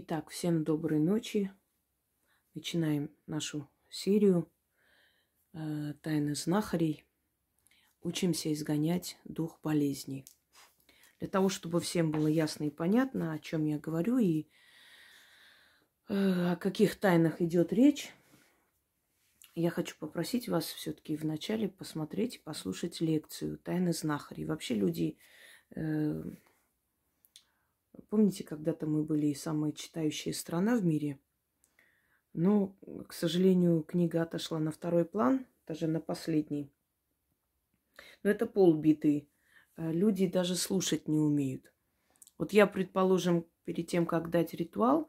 Итак, всем доброй ночи. Начинаем нашу серию э, тайны знахарей. Учимся изгонять дух болезней. Для того, чтобы всем было ясно и понятно, о чем я говорю и э, о каких тайнах идет речь, я хочу попросить вас все-таки вначале посмотреть и послушать лекцию «Тайны знахарей». Вообще люди э, Помните, когда-то мы были самая читающая страна в мире? Но, к сожалению, книга отошла на второй план, даже на последний. Но это полбиты. Э, люди даже слушать не умеют. Вот я, предположим, перед тем, как дать ритуал,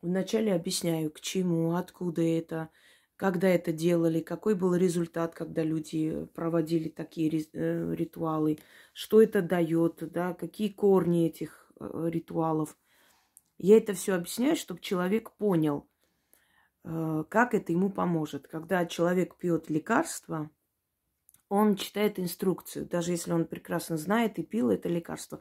вначале объясняю, к чему, откуда это, когда это делали, какой был результат, когда люди проводили такие э, ритуалы, что это дает, да, какие корни этих ритуалов. Я это все объясняю, чтобы человек понял, э, как это ему поможет. Когда человек пьет лекарство, он читает инструкцию, даже если он прекрасно знает и пил это лекарство.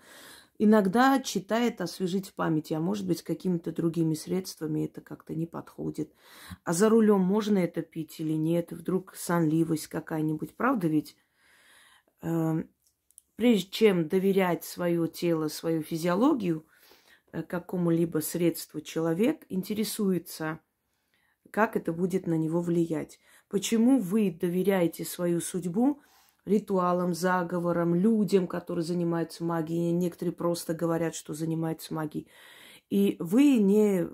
Иногда читает освежить в памяти, а может быть, какими-то другими средствами это как-то не подходит. А за рулем можно это пить или нет? Вдруг сонливость какая-нибудь, правда ведь? Прежде чем доверять свое тело, свою физиологию э, какому-либо средству, человек интересуется, как это будет на него влиять. Почему вы доверяете свою судьбу ритуалам, заговорам, людям, которые занимаются магией. Некоторые просто говорят, что занимаются магией. И вы не,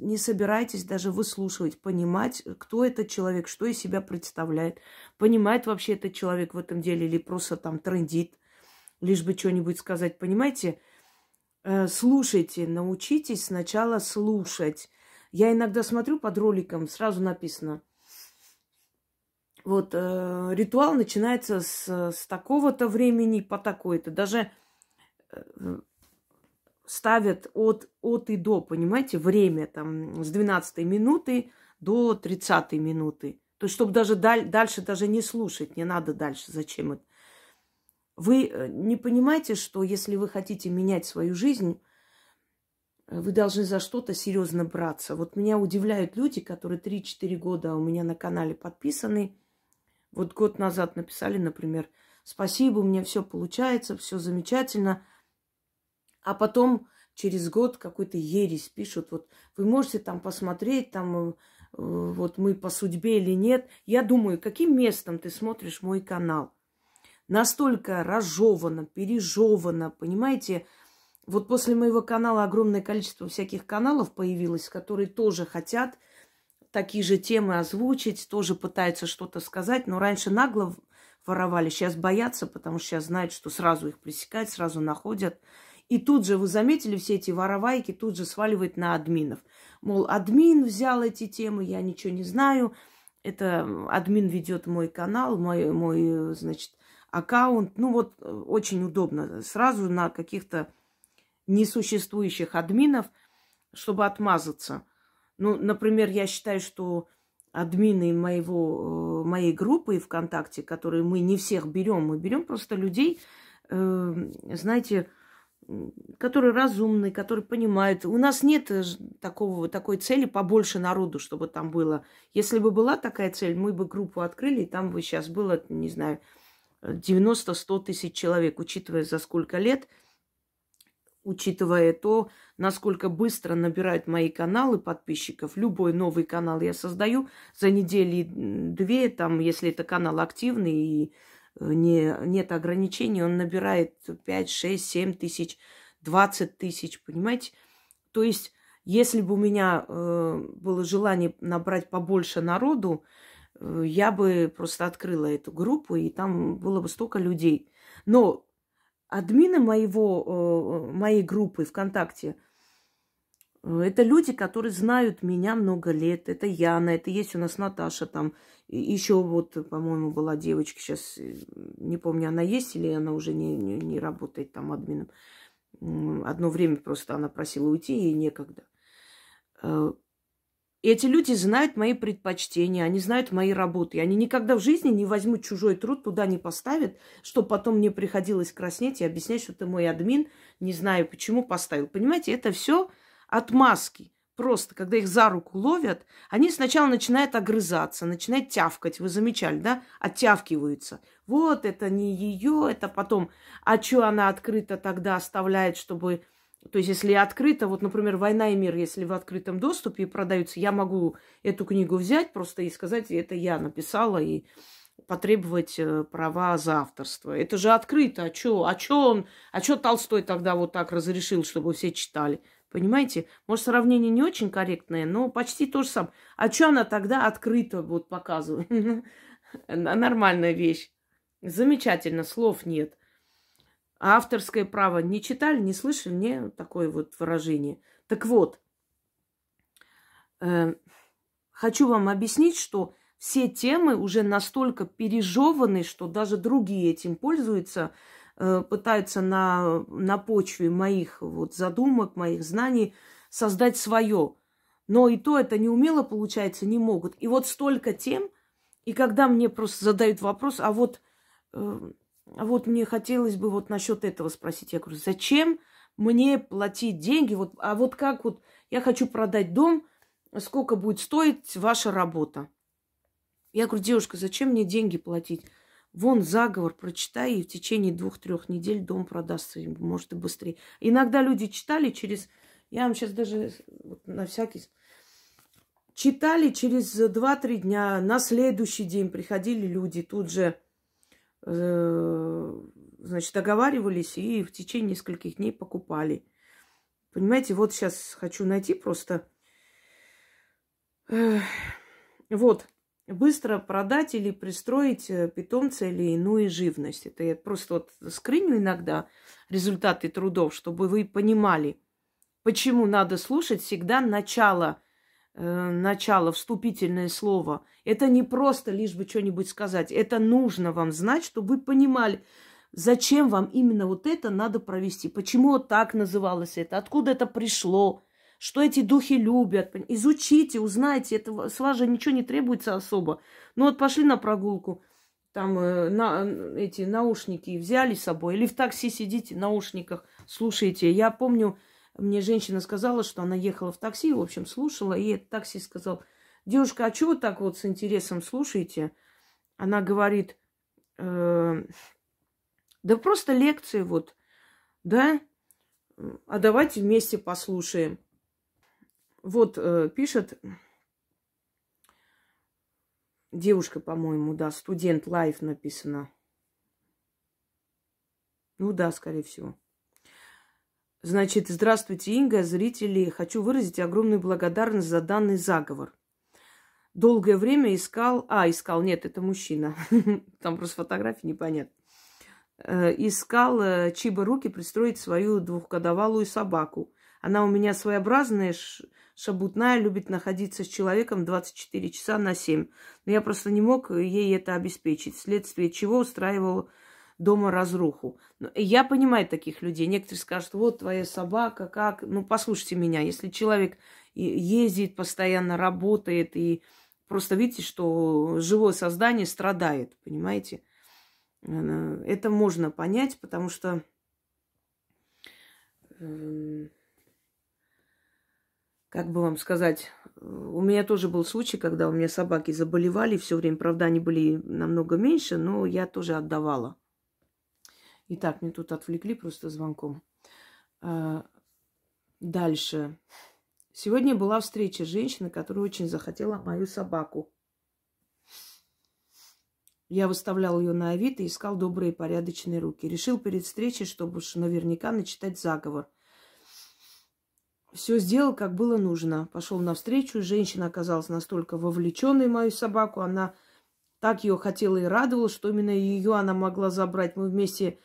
не собираетесь даже выслушивать, понимать, кто этот человек, что из себя представляет. Понимает вообще этот человек в этом деле или просто там трендит, лишь бы что-нибудь сказать. Понимаете? Э, слушайте, научитесь сначала слушать. Я иногда смотрю под роликом, сразу написано. Вот э, ритуал начинается с, с такого-то времени по такой-то. Даже э, ставят от, от и до, понимаете, время там с 12 минуты до 30 минуты. То есть, чтобы даже даль, дальше даже не слушать, не надо дальше, зачем это. Вы э, не понимаете, что если вы хотите менять свою жизнь, э, вы должны за что-то серьезно браться. Вот меня удивляют люди, которые 3-4 года у меня на канале подписаны. Вот год назад написали, например, спасибо, у меня все получается, все замечательно – а потом через год какой-то ересь пишут, вот вы можете там посмотреть, там э, вот мы по судьбе или нет. Я думаю, каким местом ты смотришь мой канал? Настолько разжевано, пережевано, понимаете? Вот после моего канала огромное количество всяких каналов появилось, которые тоже хотят такие же темы озвучить, тоже пытаются что-то сказать, но раньше нагло воровали, сейчас боятся, потому что сейчас знают, что сразу их пресекают, сразу находят. И тут же, вы заметили, все эти воровайки тут же сваливают на админов. Мол, админ взял эти темы, я ничего не знаю. Это админ ведет мой канал, мой, мой, значит, аккаунт. Ну вот, очень удобно. Сразу на каких-то несуществующих админов, чтобы отмазаться. Ну, например, я считаю, что админы моего, э, моей группы ВКонтакте, которые мы не всех берем, мы берем просто людей, э, знаете, которые разумные, которые понимают. У нас нет э, такого, такой цели побольше народу, чтобы там было. Если бы была такая цель, мы бы группу открыли, и там бы сейчас было, не знаю, 90-100 тысяч человек, учитывая за сколько лет, учитывая то, насколько быстро набирают мои каналы подписчиков. Любой новый канал я создаю за недели две, там, если это канал активный и не, нет ограничений, он набирает 5, 6, 7 тысяч, 20 тысяч, понимаете? То есть, если бы у меня э, было желание набрать побольше народу, э, я бы просто открыла эту группу, и там было бы столько людей. Но админы моего, э, моей группы ВКонтакте, э, это люди, которые знают меня много лет. Это Яна, это есть у нас Наташа там, еще вот, по-моему, была девочка, сейчас э, не помню, она есть или она уже не, не, не работает там админом. Одно время просто она просила уйти, ей некогда. Э, эти люди знают мои предпочтения, они знают мои работы. Они никогда в жизни не возьмут чужой труд, туда не поставят, чтобы потом мне приходилось краснеть и объяснять, что ты мой админ, не знаю почему поставил. Понимаете, это все отмазки. Просто, когда их за руку ловят, они сначала начинают огрызаться, начинают тявкать. Вы замечали, да? Оттявкиваются. Вот, это не ее, это потом. А что она открыто тогда оставляет, чтобы... То есть, если открыто, вот, например, «Война и мир», если в открытом доступе продаются, я могу эту книгу взять просто и сказать, это я написала, и потребовать э, права за авторство. Это же открыто. А что? А что он? А что Толстой тогда вот так разрешил, чтобы все читали? Понимаете? Может, сравнение не очень корректное, но почти то же самое. А что она тогда открыто вот показывает? Нормальная вещь. Замечательно, слов нет. Авторское право не читали, не слышали? Не такое вот выражение. Так вот, э, хочу вам объяснить, что все темы уже настолько пережеваны, что даже другие этим пользуются – пытаются на, на почве моих вот задумок, моих знаний создать свое. Но и то это неумело получается, не могут. И вот столько тем, и когда мне просто задают вопрос, а вот, э, а вот мне хотелось бы вот насчет этого спросить, я говорю, зачем мне платить деньги, вот, а вот как вот я хочу продать дом, сколько будет стоить ваша работа? Я говорю, девушка, зачем мне деньги платить? Вон заговор, прочитай, и в течение двух-трех недель дом продастся, может и быстрее. Иногда люди читали через... Я вам сейчас даже вот, на всякий... Читали через два-три дня, на следующий день приходили люди, тут же, э, значит, договаривались и в течение нескольких дней покупали. Понимаете, вот сейчас хочу найти просто... Э, вот, быстро продать или пристроить э, питомца или иную живность. Это я просто вот скриню иногда результаты трудов, чтобы вы понимали, почему надо слушать всегда начало, э, начало, вступительное слово. Это не просто лишь бы что-нибудь сказать. Это нужно вам знать, чтобы вы понимали, зачем вам именно вот это надо провести, почему вот так называлось это, откуда это пришло, что эти духи любят. Изучите, узнайте, это с вас же ничего не требуется особо. Ну вот пошли на прогулку, там э, на, эти наушники взяли с собой, или в такси сидите в наушниках, слушаете. Я помню, мне женщина сказала, что она ехала в такси, в общем, слушала, и этот такси сказал, девушка, а чего так вот с интересом слушаете? Она говорит, э, да просто лекции вот, да, а давайте вместе послушаем. Вот э, пишет девушка, по-моему, да, студент лайф написано. Ну да, скорее всего. Значит, здравствуйте, Инга, зрители. Хочу выразить огромную благодарность за данный заговор. Долгое время искал... А, искал, нет, это мужчина. Там просто фотографии непонятно. Э, искал э, чьи руки пристроить свою двухгодовалую собаку. Она у меня своеобразная, шабутная, любит находиться с человеком 24 часа на 7. Но я просто не мог ей это обеспечить, вследствие чего устраивал дома разруху. Я понимаю таких людей. Некоторые скажут, вот твоя собака, как... Ну, послушайте меня, если человек ездит, постоянно работает, и просто видите, что живое создание страдает, понимаете? Это можно понять, потому что эм, как бы вам сказать, у меня тоже был случай, когда у меня собаки заболевали все время. Правда, они были намного меньше, но я тоже отдавала. Итак, мне тут отвлекли просто звонком. А, дальше. Сегодня была встреча женщины, которая очень захотела мою собаку. Я выставлял ее на Авито и искал добрые порядочные руки. Решил перед встречей, чтобы уж наверняка начитать заговор – все сделал, как было нужно. Пошел навстречу. Женщина оказалась настолько вовлеченной в мою собаку. Она так ее хотела и радовала, что именно ее она могла забрать. Мы вместе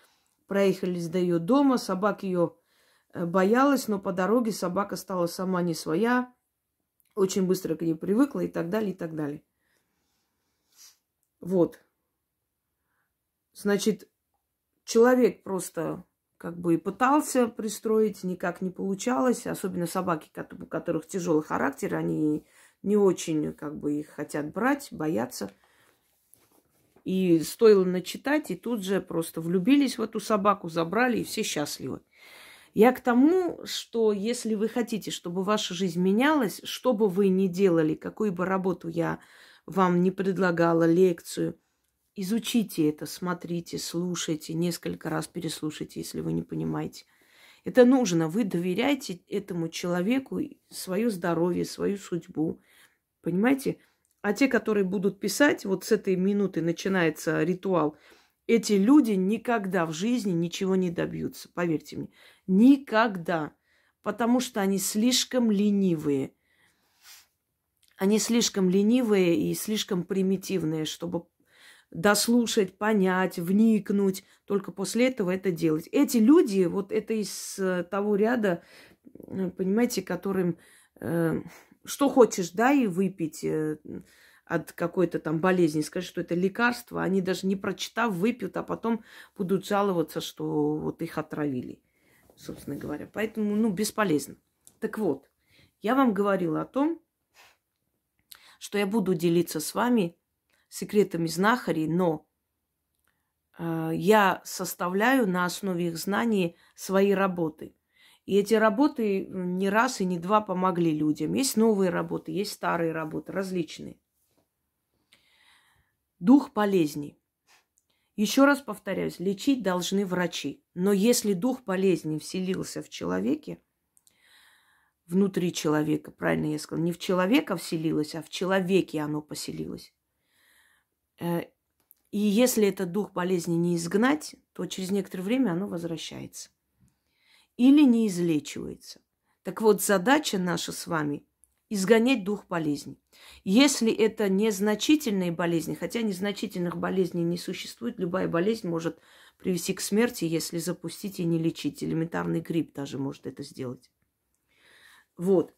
проехались до ее дома. Собака ее э, боялась, но по дороге собака стала сама не своя. Очень быстро к ней привыкла и так далее, и так далее. Вот. Значит, человек просто как бы и пытался пристроить, никак не получалось. Особенно собаки, у которых тяжелый характер, они не очень как бы их хотят брать, боятся. И стоило начитать, и тут же просто влюбились в эту собаку, забрали, и все счастливы. Я к тому, что если вы хотите, чтобы ваша жизнь менялась, что бы вы ни делали, какую бы работу я вам не предлагала, лекцию, изучите это, смотрите, слушайте, несколько раз переслушайте, если вы не понимаете. Это нужно. Вы доверяете этому человеку свое здоровье, свою судьбу. Понимаете? А те, которые будут писать, вот с этой минуты начинается ритуал, эти люди никогда в жизни ничего не добьются, поверьте мне. Никогда. Потому что они слишком ленивые. Они слишком ленивые и слишком примитивные, чтобы дослушать, понять, вникнуть, только после этого это делать. Эти люди, вот это из э, того ряда, понимаете, которым э, что хочешь, да, и выпить э, от какой-то там болезни, скажи, что это лекарство, они даже не прочитав, выпьют, а потом будут жаловаться, что вот их отравили, собственно говоря. Поэтому, ну, бесполезно. Так вот, я вам говорила о том, что я буду делиться с вами секретами знахарей, но э, я составляю на основе их знаний свои работы. И эти работы не раз и не два помогли людям. Есть новые работы, есть старые работы, различные. Дух болезни. Еще раз повторяюсь, лечить должны врачи. Но если дух болезни вселился в человеке, внутри человека, правильно я сказала, не в человека вселилось, а в человеке оно поселилось, и если этот дух болезни не изгнать, то через некоторое время оно возвращается. Или не излечивается. Так вот, задача наша с вами – изгонять дух болезни. Если это незначительные болезни, хотя незначительных болезней не существует, любая болезнь может привести к смерти, если запустить и не лечить. Элементарный грипп даже может это сделать. Вот.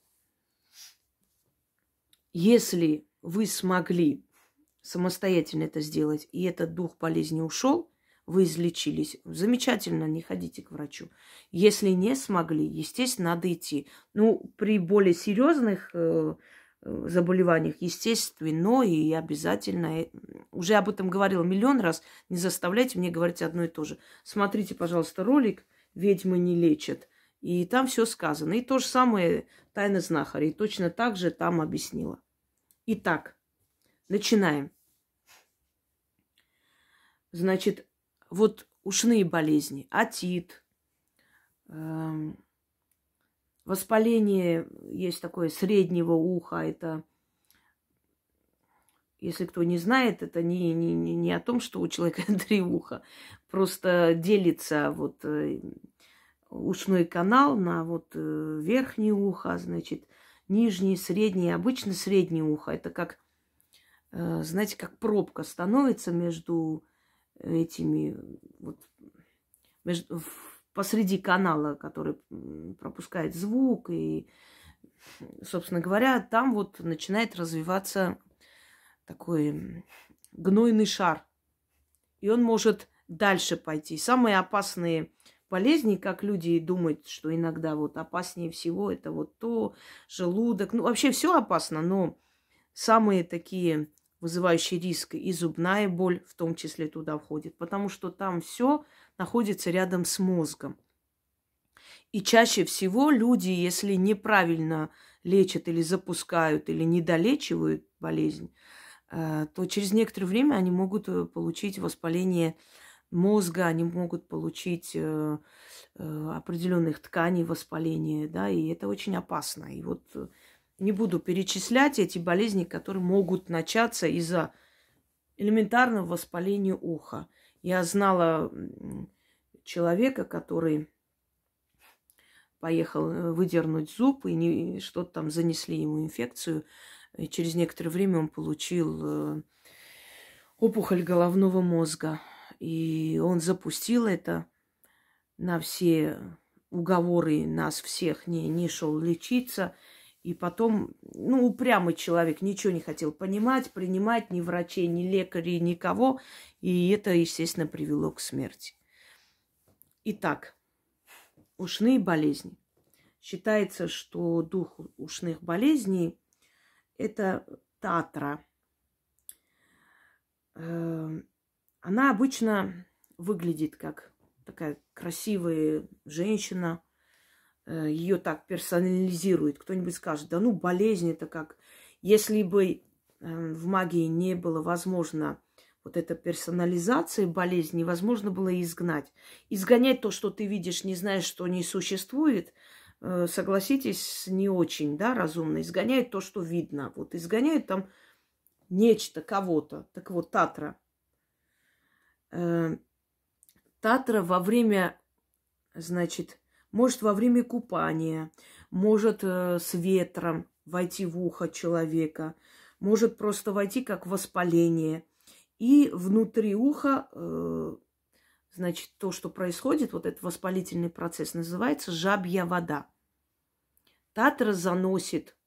Если вы смогли самостоятельно это сделать, и этот дух болезни ушел, вы излечились, замечательно, не ходите к врачу. Если не смогли, естественно, надо идти. Ну, при более серьезных э, э, заболеваниях, естественно, и обязательно, э, уже об этом говорила миллион раз, не заставляйте мне говорить одно и то же. Смотрите, пожалуйста, ролик «Ведьмы не лечат», и там все сказано. И то же самое «Тайна знахаря», точно так же там объяснила. Итак, Начинаем. Значит, вот ушные болезни, атит, эм, воспаление есть такое среднего уха, это, если кто не знает, это не, не, не о том, что у человека три уха, просто делится вот э, ушной канал на вот э, верхнее ухо, значит, нижнее, среднее, обычно среднее ухо, это как Э, знаете, как пробка становится между этими вот между, посреди канала, который пропускает звук и, собственно говоря, там вот начинает развиваться такой гнойный шар. И он может дальше пойти. Самые опасные болезни, как люди думают, что иногда вот опаснее всего, это вот то, желудок. Ну, вообще все опасно, но самые такие вызывающий риск, и зубная боль в том числе туда входит, потому что там все находится рядом с мозгом. И чаще всего люди, если неправильно лечат или запускают, или недолечивают болезнь, э, то через некоторое время они могут э, получить воспаление мозга, они могут получить э, определенных тканей воспаление, да, и это очень опасно. И вот не буду перечислять эти болезни, которые могут начаться из-за элементарного воспаления уха. Я знала человека, который поехал э, выдернуть зуб, и что-то там занесли ему инфекцию. И через некоторое время он получил э, опухоль головного мозга. И он запустил это на все уговоры нас всех, не, не шел лечиться – и потом, ну, упрямый человек, ничего не хотел понимать, принимать ни врачей, ни лекарей, никого. И это, естественно, привело к смерти. Итак, ушные болезни. Считается, что дух ушных болезней – это татра. Э, она обычно выглядит как такая красивая женщина – ее так персонализирует. Кто-нибудь скажет, да ну болезнь это как... Если бы эм, в магии не было возможно вот эта персонализация болезни, невозможно было изгнать. Изгонять то, что ты видишь, не знаешь, что не существует, э, согласитесь, не очень, да, разумно. Изгоняют то, что видно. Вот изгоняют там нечто, кого-то. Так вот, Татра. Э, Татра во время, значит, может во время купания, может э, с ветром войти в ухо человека, может просто войти как воспаление. И внутри уха, э, значит, то, что происходит, вот этот воспалительный процесс, называется жабья вода. Татра заносит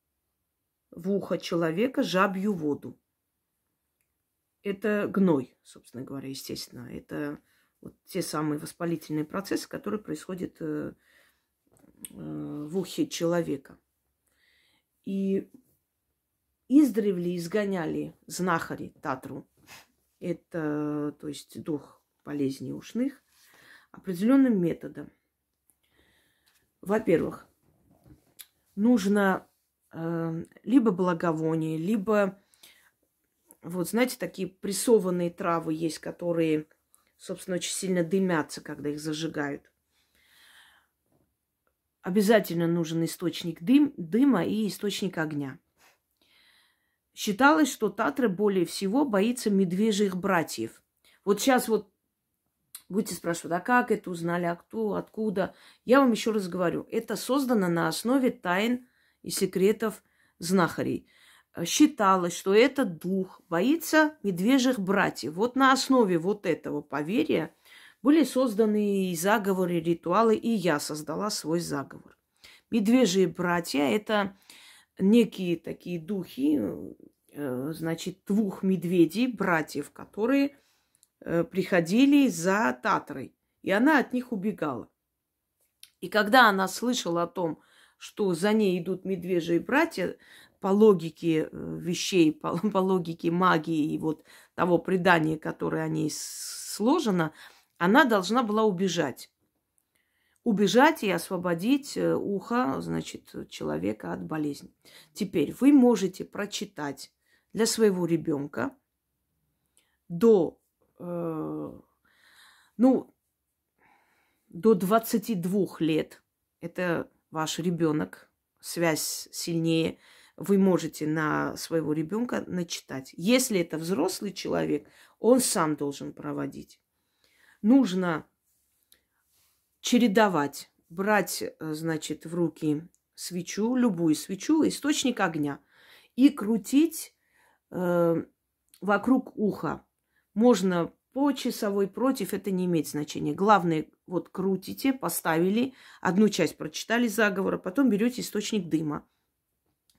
в ухо человека жабью воду. Это гной, собственно говоря, естественно. Это вот те самые воспалительные процессы, которые происходят э, в ухе человека. И издревле изгоняли знахари Татру. Это, то есть, дух болезней ушных определенным методом. Во-первых, нужно э, либо благовоние, либо вот знаете, такие прессованные травы есть, которые, собственно, очень сильно дымятся, когда их зажигают. Обязательно нужен источник дым, дыма и источник огня. Считалось, что Татра более всего боится медвежьих братьев. Вот сейчас вот будете спрашивать, а как это узнали, а кто, откуда? Я вам еще раз говорю, это создано на основе тайн и секретов знахарей считалось, что этот дух боится медвежьих братьев. Вот на основе вот этого поверья были созданы и заговоры, и ритуалы, и я создала свой заговор. Медвежьи братья – это некие такие духи, э, значит, двух медведей, братьев, которые э, приходили за Татрой, и она от них убегала. И когда она слышала о том, что за ней идут медвежьи братья, по логике э, вещей, по, по логике магии и вот того предания, которое о ней сложено, она должна была убежать. Убежать и освободить э, ухо, значит, человека от болезни. Теперь вы можете прочитать для своего ребенка до, э, ну, до 22 лет. Это ваш ребенок, связь сильнее – вы можете на своего ребенка начитать. Если это взрослый человек, он сам должен проводить. Нужно чередовать, брать, э, значит, в руки свечу, любую свечу, источник огня, и крутить э, вокруг уха. Можно по часовой против, это не имеет значения. Главное, вот крутите, поставили, одну часть прочитали заговора, потом берете источник дыма –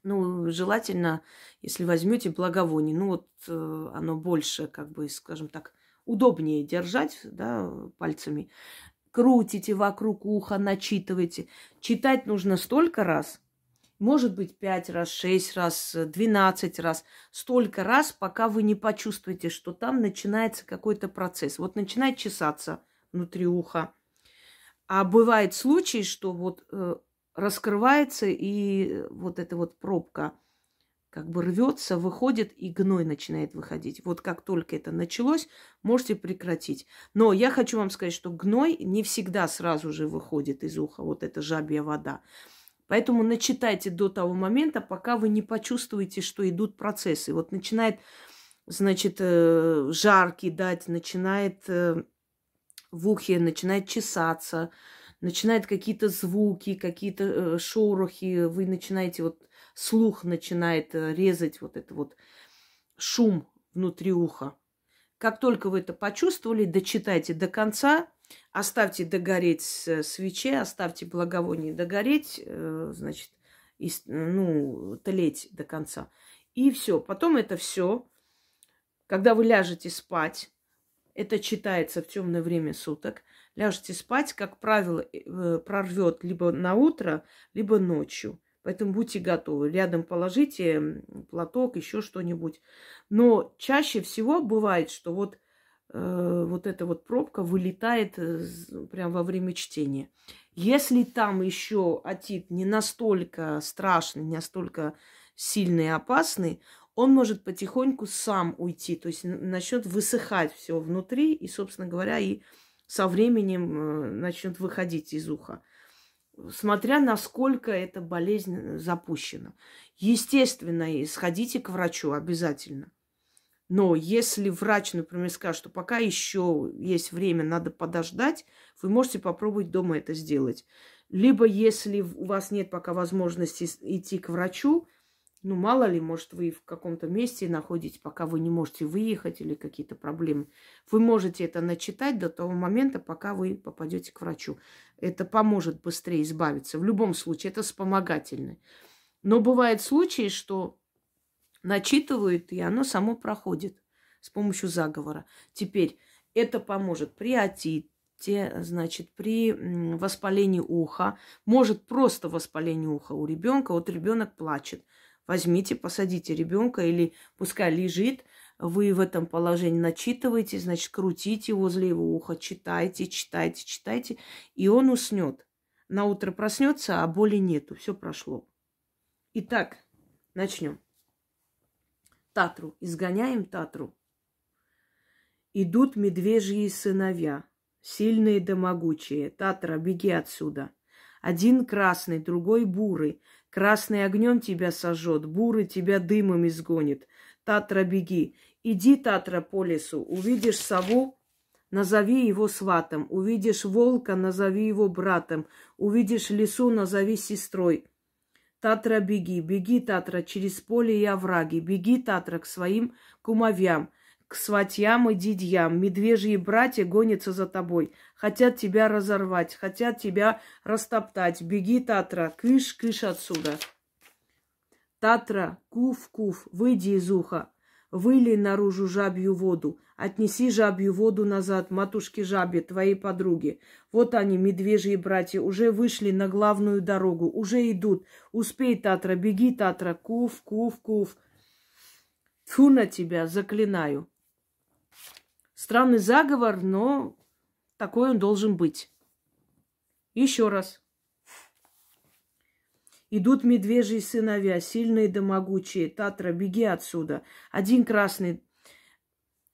ну, желательно, если возьмете благовоние, ну вот э, оно больше, как бы, скажем так, удобнее держать, да, пальцами. Крутите вокруг уха, начитывайте. Читать нужно столько раз, может быть, пять раз, шесть раз, двенадцать раз, столько раз, пока вы не почувствуете, что там начинается какой-то процесс. Вот начинает чесаться внутри уха. А бывает случай, что вот э, раскрывается, и вот эта вот пробка как бы рвется, выходит, и гной начинает выходить. Вот как только это началось, можете прекратить. Но я хочу вам сказать, что гной не всегда сразу же выходит из уха, вот эта жабья вода. Поэтому начитайте до того момента, пока вы не почувствуете, что идут процессы. Вот начинает, значит, э, жар кидать, начинает э, в ухе, начинает чесаться, начинает какие-то звуки, какие-то э, шорохи, вы начинаете вот слух начинает э, резать вот это вот шум внутри уха. Как только вы это почувствовали, дочитайте до конца, оставьте догореть свечи, оставьте благовоние догореть, э, значит, и, ну, тлеть до конца. И все. Потом это все, когда вы ляжете спать, это читается в темное время суток ляжете спать, как правило, э, прорвет либо на утро, либо ночью. Поэтому будьте готовы. Рядом положите платок, еще что-нибудь. Но чаще всего бывает, что вот э, вот эта вот пробка вылетает э, прямо во время чтения. Если там еще отит не настолько страшный, не настолько сильный и опасный, он может потихоньку сам уйти, то есть начнет высыхать все внутри, и, собственно говоря, и со временем э, начнет выходить из уха. Смотря насколько эта болезнь запущена. Естественно, сходите к врачу обязательно. Но если врач, например, скажет, что пока еще есть время, надо подождать, вы можете попробовать дома это сделать. Либо, если у вас нет пока возможности идти к врачу, ну, мало ли, может, вы в каком-то месте находитесь, пока вы не можете выехать или какие-то проблемы. Вы можете это начитать до того момента, пока вы попадете к врачу. Это поможет быстрее избавиться. В любом случае, это вспомогательно. Но бывают случаи, что начитывают, и оно само проходит с помощью заговора. Теперь это поможет при отите, значит, при воспалении уха. Может просто воспаление уха у ребенка. Вот ребенок плачет. Возьмите, посадите ребенка или пускай лежит, вы в этом положении начитываете, значит, крутите возле его уха, читайте, читайте, читайте, и он уснет. На утро проснется, а боли нету, все прошло. Итак, начнем. Татру. Изгоняем Татру. Идут медвежьи сыновья, сильные да могучие. Татра, беги отсюда. Один красный, другой бурый. Красный огнем тебя сожжет, бурый тебя дымом изгонит. Татра, беги. Иди, Татра, по лесу. Увидишь сову, назови его сватом. Увидишь волка, назови его братом. Увидишь лесу, назови сестрой. Татра, беги, беги, Татра, через поле и овраги, беги, Татра, к своим кумовям, к сватьям и дидьям. Медвежьи братья гонятся за тобой, хотят тебя разорвать, хотят тебя растоптать. Беги, Татра, кыш, кыш отсюда. Татра, кув, кув, выйди из уха, выли наружу жабью воду, отнеси жабью воду назад матушке жабе, твоей подруге. Вот они, медвежьи братья, уже вышли на главную дорогу, уже идут. Успей, Татра, беги, Татра, кув, кув, кув. Тьфу на тебя, заклинаю. Странный заговор, но такой он должен быть. Еще раз. Идут медвежьи сыновья, сильные да могучие. Татра, беги отсюда. Один красный,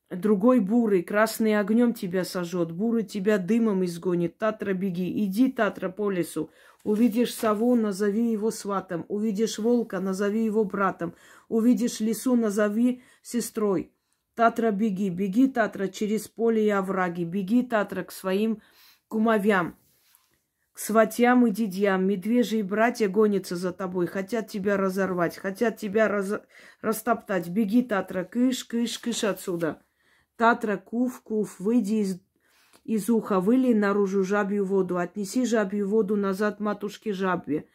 другой бурый. Красный огнем тебя сожжет, бурый тебя дымом изгонит. Татра, беги. Иди, Татра, по лесу. Увидишь сову, назови его сватом. Увидишь волка, назови его братом. Увидишь лису, назови сестрой. Татра, беги, беги, Татра, через поле и овраги. Беги, Татра, к своим кумовям к сватьям и дядьям. Медвежьи братья гонятся за тобой, хотят тебя разорвать, хотят тебя раз... растоптать. Беги, Татра, кыш, кыш, кыш отсюда. Татра, кув, кув, выйди из, из уха, выли наружу жабью воду, отнеси жабью воду назад матушке жабе,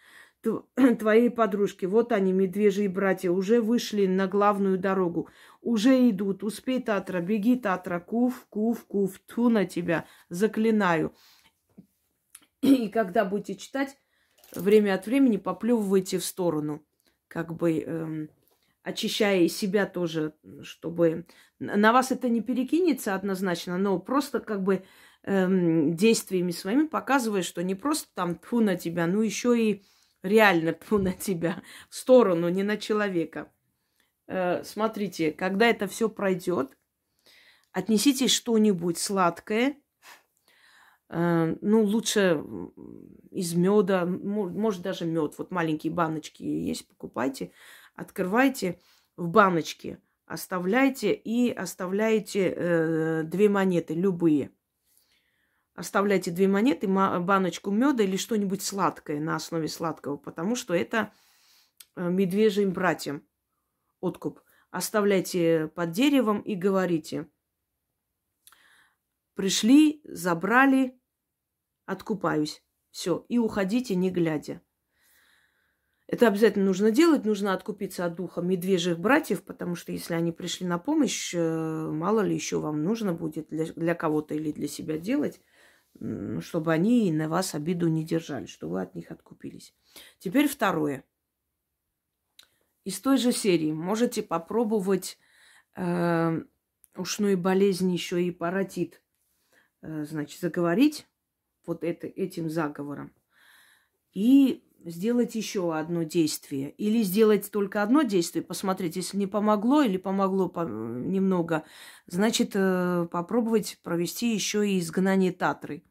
твоей подружке. Вот они, медвежьи братья, уже вышли на главную дорогу, уже идут. Успей, Татра, беги, Татра, кув, кув, кув, ту на тебя, заклинаю. И когда будете читать, время от времени поплевывайте в сторону, как бы эм, очищая и себя тоже, чтобы на вас это не перекинется однозначно, но просто как бы эм, действиями своими показывая, что не просто там тьфу на тебя, ну еще и реально на тебя в сторону, не на человека. Э, смотрите, когда это все пройдет, отнесите что-нибудь сладкое, Э, ну, лучше из меда, может даже мед. Вот маленькие баночки есть, покупайте, открывайте в баночке, оставляйте и оставляйте э, две монеты, любые. Оставляйте две монеты, баночку меда или что-нибудь сладкое на основе сладкого, потому что это э, медвежьим братьям откуп. Оставляйте под деревом и говорите. Пришли, забрали, откупаюсь. Все, и уходите, не глядя. Это обязательно нужно делать, нужно откупиться от духа медвежьих братьев, потому что если они пришли на помощь, э, мало ли еще вам нужно будет для, для кого-то или для себя делать, чтобы они на вас обиду не держали, чтобы вы от них откупились. Теперь второе. Из той же серии можете попробовать э, ушной болезни еще и паротит, э, значит, заговорить вот это, этим заговором. И сделать еще одно действие. Или сделать только одно действие, посмотреть, если не помогло или помогло немного, значит, э, попробовать провести еще и изгнание Татры.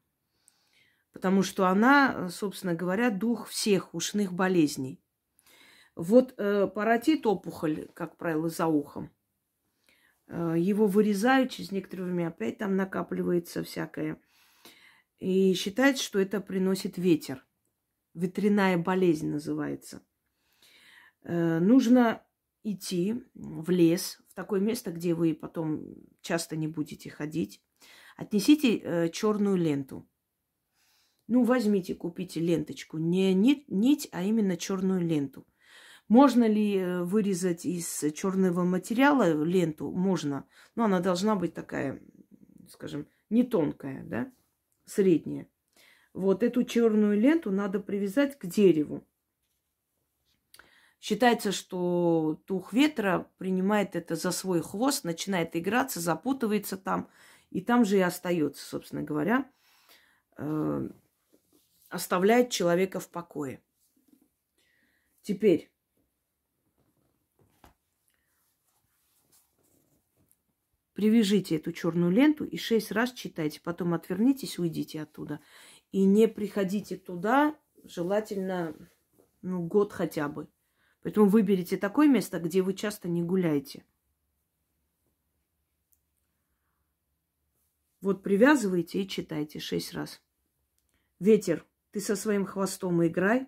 Потому что она, собственно говоря, дух всех ушных болезней. Вот э, паротит опухоль, как правило, за ухом. Э, его вырезают, через некоторое время опять там накапливается всякое. И считается, что это приносит ветер. Ветряная болезнь называется. Э, нужно идти в лес, в такое место, где вы потом часто не будете ходить. Отнесите э, черную ленту. Ну, возьмите, купите ленточку. Не нить, а именно черную ленту. Можно ли э, вырезать из черного материала ленту? Можно. Но она должна быть такая, скажем, не тонкая, да, средняя. Вот эту черную ленту надо привязать к дереву. Считается, что дух ветра принимает это за свой хвост, начинает играться, запутывается там, и там же и остается, собственно говоря, э, оставляет человека в покое. Теперь привяжите эту черную ленту и шесть раз читайте, потом отвернитесь, уйдите оттуда. И не приходите туда, желательно, ну, год хотя бы. Поэтому выберите такое место, где вы часто не гуляете. Вот привязывайте и читайте шесть раз. Ветер, ты со своим хвостом играй,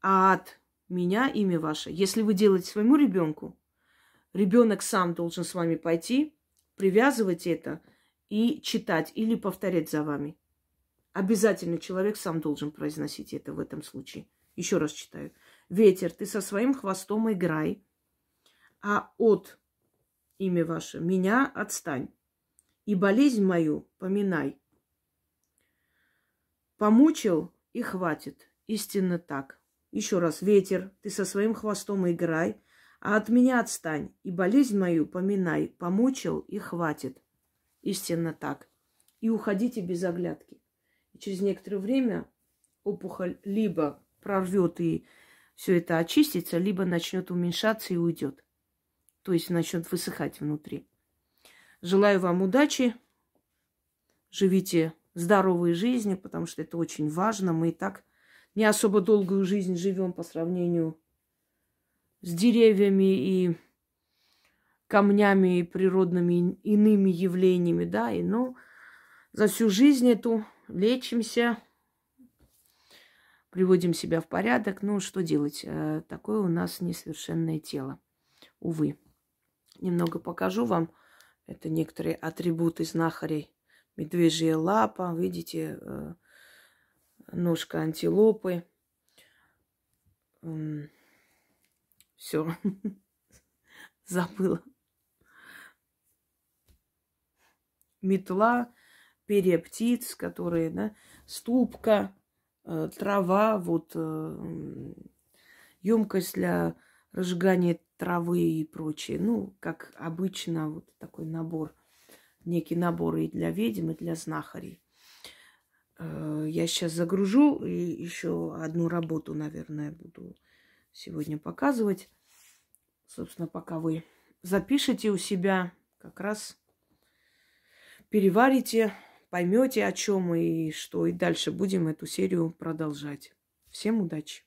а от меня имя ваше. Если вы делаете своему ребенку, ребенок сам должен с вами пойти, привязывать это и читать или повторять за вами. Обязательно человек сам должен произносить это в этом случае. Еще раз читаю. Ветер, ты со своим хвостом играй, а от имя ваше меня отстань. И болезнь мою поминай. Помучил и хватит. Истинно так. Еще раз. Ветер, ты со своим хвостом играй, а от меня отстань. И болезнь мою поминай. Помучил и хватит. Истинно так. И уходите без оглядки. И через некоторое время опухоль либо прорвет и все это очистится, либо начнет уменьшаться и уйдет. То есть начнет высыхать внутри. Желаю вам удачи. Живите здоровой жизнью, потому что это очень важно. Мы и так не особо долгую жизнь живем по сравнению с деревьями и камнями и природными иными явлениями, да, и ну, за всю жизнь эту лечимся, приводим себя в порядок. Ну, что делать? Э, такое у нас несовершенное тело. Увы. Немного покажу вам. Это некоторые атрибуты знахарей. Медвежья лапа, видите, э, ножка антилопы. Все. Забыла. Метла перья птиц, которые, да, ступка, э, трава, вот э, емкость для разжигания травы и прочее. Ну, как обычно, вот такой набор, некий набор и для ведьм, и для знахарей. Э, я сейчас загружу и еще одну работу, наверное, буду сегодня показывать. Собственно, пока вы запишете у себя, как раз переварите поймете, о чем и что, и дальше будем эту серию продолжать. Всем удачи!